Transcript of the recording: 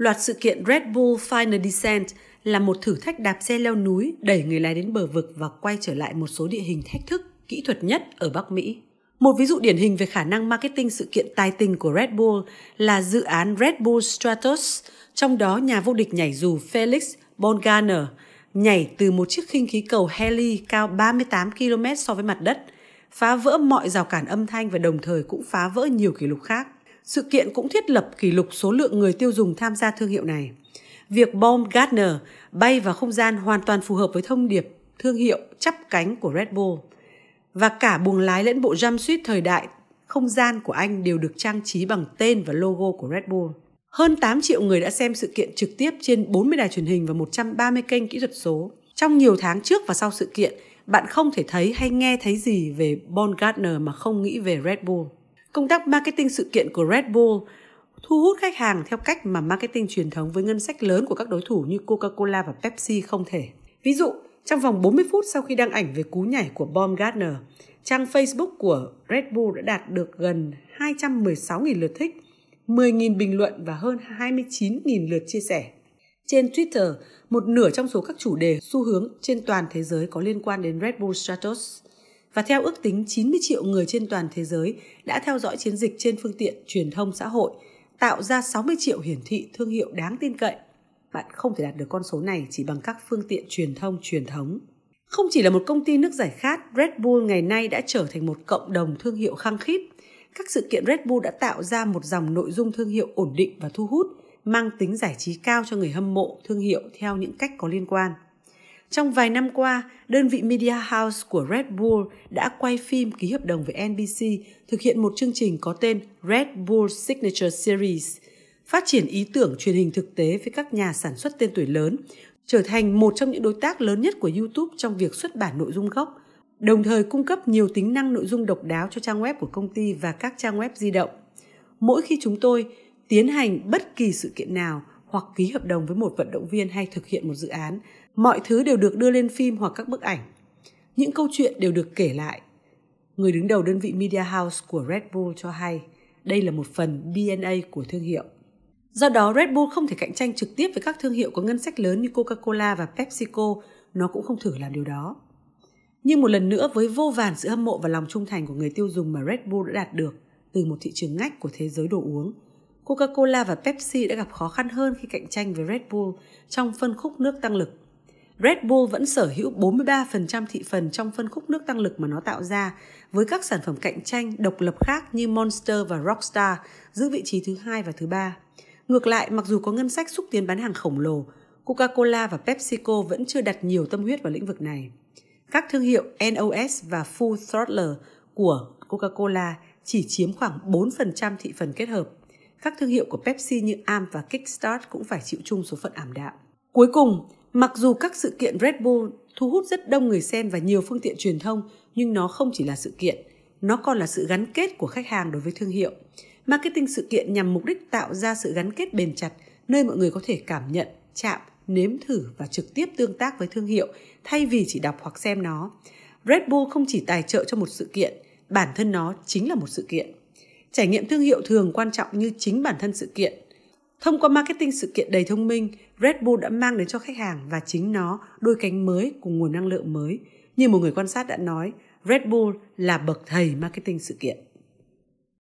Loạt sự kiện Red Bull Final Descent là một thử thách đạp xe leo núi đẩy người lái đến bờ vực và quay trở lại một số địa hình thách thức kỹ thuật nhất ở Bắc Mỹ. Một ví dụ điển hình về khả năng marketing sự kiện tài tình của Red Bull là dự án Red Bull Stratos, trong đó nhà vô địch nhảy dù Felix Bongarner nhảy từ một chiếc khinh khí cầu heli cao 38 km so với mặt đất, phá vỡ mọi rào cản âm thanh và đồng thời cũng phá vỡ nhiều kỷ lục khác. Sự kiện cũng thiết lập kỷ lục số lượng người tiêu dùng tham gia thương hiệu này. Việc Baumgartner bay vào không gian hoàn toàn phù hợp với thông điệp thương hiệu chắp cánh của Red Bull. Và cả buồng lái lẫn bộ jumpsuit thời đại không gian của anh đều được trang trí bằng tên và logo của Red Bull. Hơn 8 triệu người đã xem sự kiện trực tiếp trên 40 đài truyền hình và 130 kênh kỹ thuật số. Trong nhiều tháng trước và sau sự kiện, bạn không thể thấy hay nghe thấy gì về Baumgartner mà không nghĩ về Red Bull. Công tác marketing sự kiện của Red Bull thu hút khách hàng theo cách mà marketing truyền thống với ngân sách lớn của các đối thủ như Coca-Cola và Pepsi không thể. Ví dụ, trong vòng 40 phút sau khi đăng ảnh về cú nhảy của Baumgartner, trang Facebook của Red Bull đã đạt được gần 216.000 lượt thích, 10.000 bình luận và hơn 29.000 lượt chia sẻ. Trên Twitter, một nửa trong số các chủ đề xu hướng trên toàn thế giới có liên quan đến Red Bull Stratos. Và theo ước tính 90 triệu người trên toàn thế giới đã theo dõi chiến dịch trên phương tiện truyền thông xã hội, tạo ra 60 triệu hiển thị thương hiệu đáng tin cậy. Bạn không thể đạt được con số này chỉ bằng các phương tiện truyền thông truyền thống. Không chỉ là một công ty nước giải khát, Red Bull ngày nay đã trở thành một cộng đồng thương hiệu khăng khít. Các sự kiện Red Bull đã tạo ra một dòng nội dung thương hiệu ổn định và thu hút, mang tính giải trí cao cho người hâm mộ thương hiệu theo những cách có liên quan. Trong vài năm qua, đơn vị Media House của Red Bull đã quay phim ký hợp đồng với NBC thực hiện một chương trình có tên Red Bull Signature Series, phát triển ý tưởng truyền hình thực tế với các nhà sản xuất tên tuổi lớn, trở thành một trong những đối tác lớn nhất của YouTube trong việc xuất bản nội dung gốc, đồng thời cung cấp nhiều tính năng nội dung độc đáo cho trang web của công ty và các trang web di động. Mỗi khi chúng tôi tiến hành bất kỳ sự kiện nào hoặc ký hợp đồng với một vận động viên hay thực hiện một dự án, mọi thứ đều được đưa lên phim hoặc các bức ảnh. Những câu chuyện đều được kể lại. Người đứng đầu đơn vị Media House của Red Bull cho hay đây là một phần DNA của thương hiệu. Do đó, Red Bull không thể cạnh tranh trực tiếp với các thương hiệu có ngân sách lớn như Coca-Cola và PepsiCo, nó cũng không thử làm điều đó. Nhưng một lần nữa với vô vàn sự hâm mộ và lòng trung thành của người tiêu dùng mà Red Bull đã đạt được từ một thị trường ngách của thế giới đồ uống, Coca-Cola và Pepsi đã gặp khó khăn hơn khi cạnh tranh với Red Bull trong phân khúc nước tăng lực. Red Bull vẫn sở hữu 43% thị phần trong phân khúc nước tăng lực mà nó tạo ra, với các sản phẩm cạnh tranh độc lập khác như Monster và Rockstar giữ vị trí thứ hai và thứ ba. Ngược lại, mặc dù có ngân sách xúc tiến bán hàng khổng lồ, Coca-Cola và PepsiCo vẫn chưa đặt nhiều tâm huyết vào lĩnh vực này. Các thương hiệu NOS và Full Throttle của Coca-Cola chỉ chiếm khoảng 4% thị phần kết hợp. Các thương hiệu của Pepsi như Am và Kickstart cũng phải chịu chung số phận ảm đạm. Cuối cùng, mặc dù các sự kiện Red Bull thu hút rất đông người xem và nhiều phương tiện truyền thông, nhưng nó không chỉ là sự kiện, nó còn là sự gắn kết của khách hàng đối với thương hiệu. Marketing sự kiện nhằm mục đích tạo ra sự gắn kết bền chặt, nơi mọi người có thể cảm nhận, chạm, nếm thử và trực tiếp tương tác với thương hiệu thay vì chỉ đọc hoặc xem nó. Red Bull không chỉ tài trợ cho một sự kiện, bản thân nó chính là một sự kiện. Trải nghiệm thương hiệu thường quan trọng như chính bản thân sự kiện. Thông qua marketing sự kiện đầy thông minh, Red Bull đã mang đến cho khách hàng và chính nó đôi cánh mới cùng nguồn năng lượng mới. Như một người quan sát đã nói, Red Bull là bậc thầy marketing sự kiện.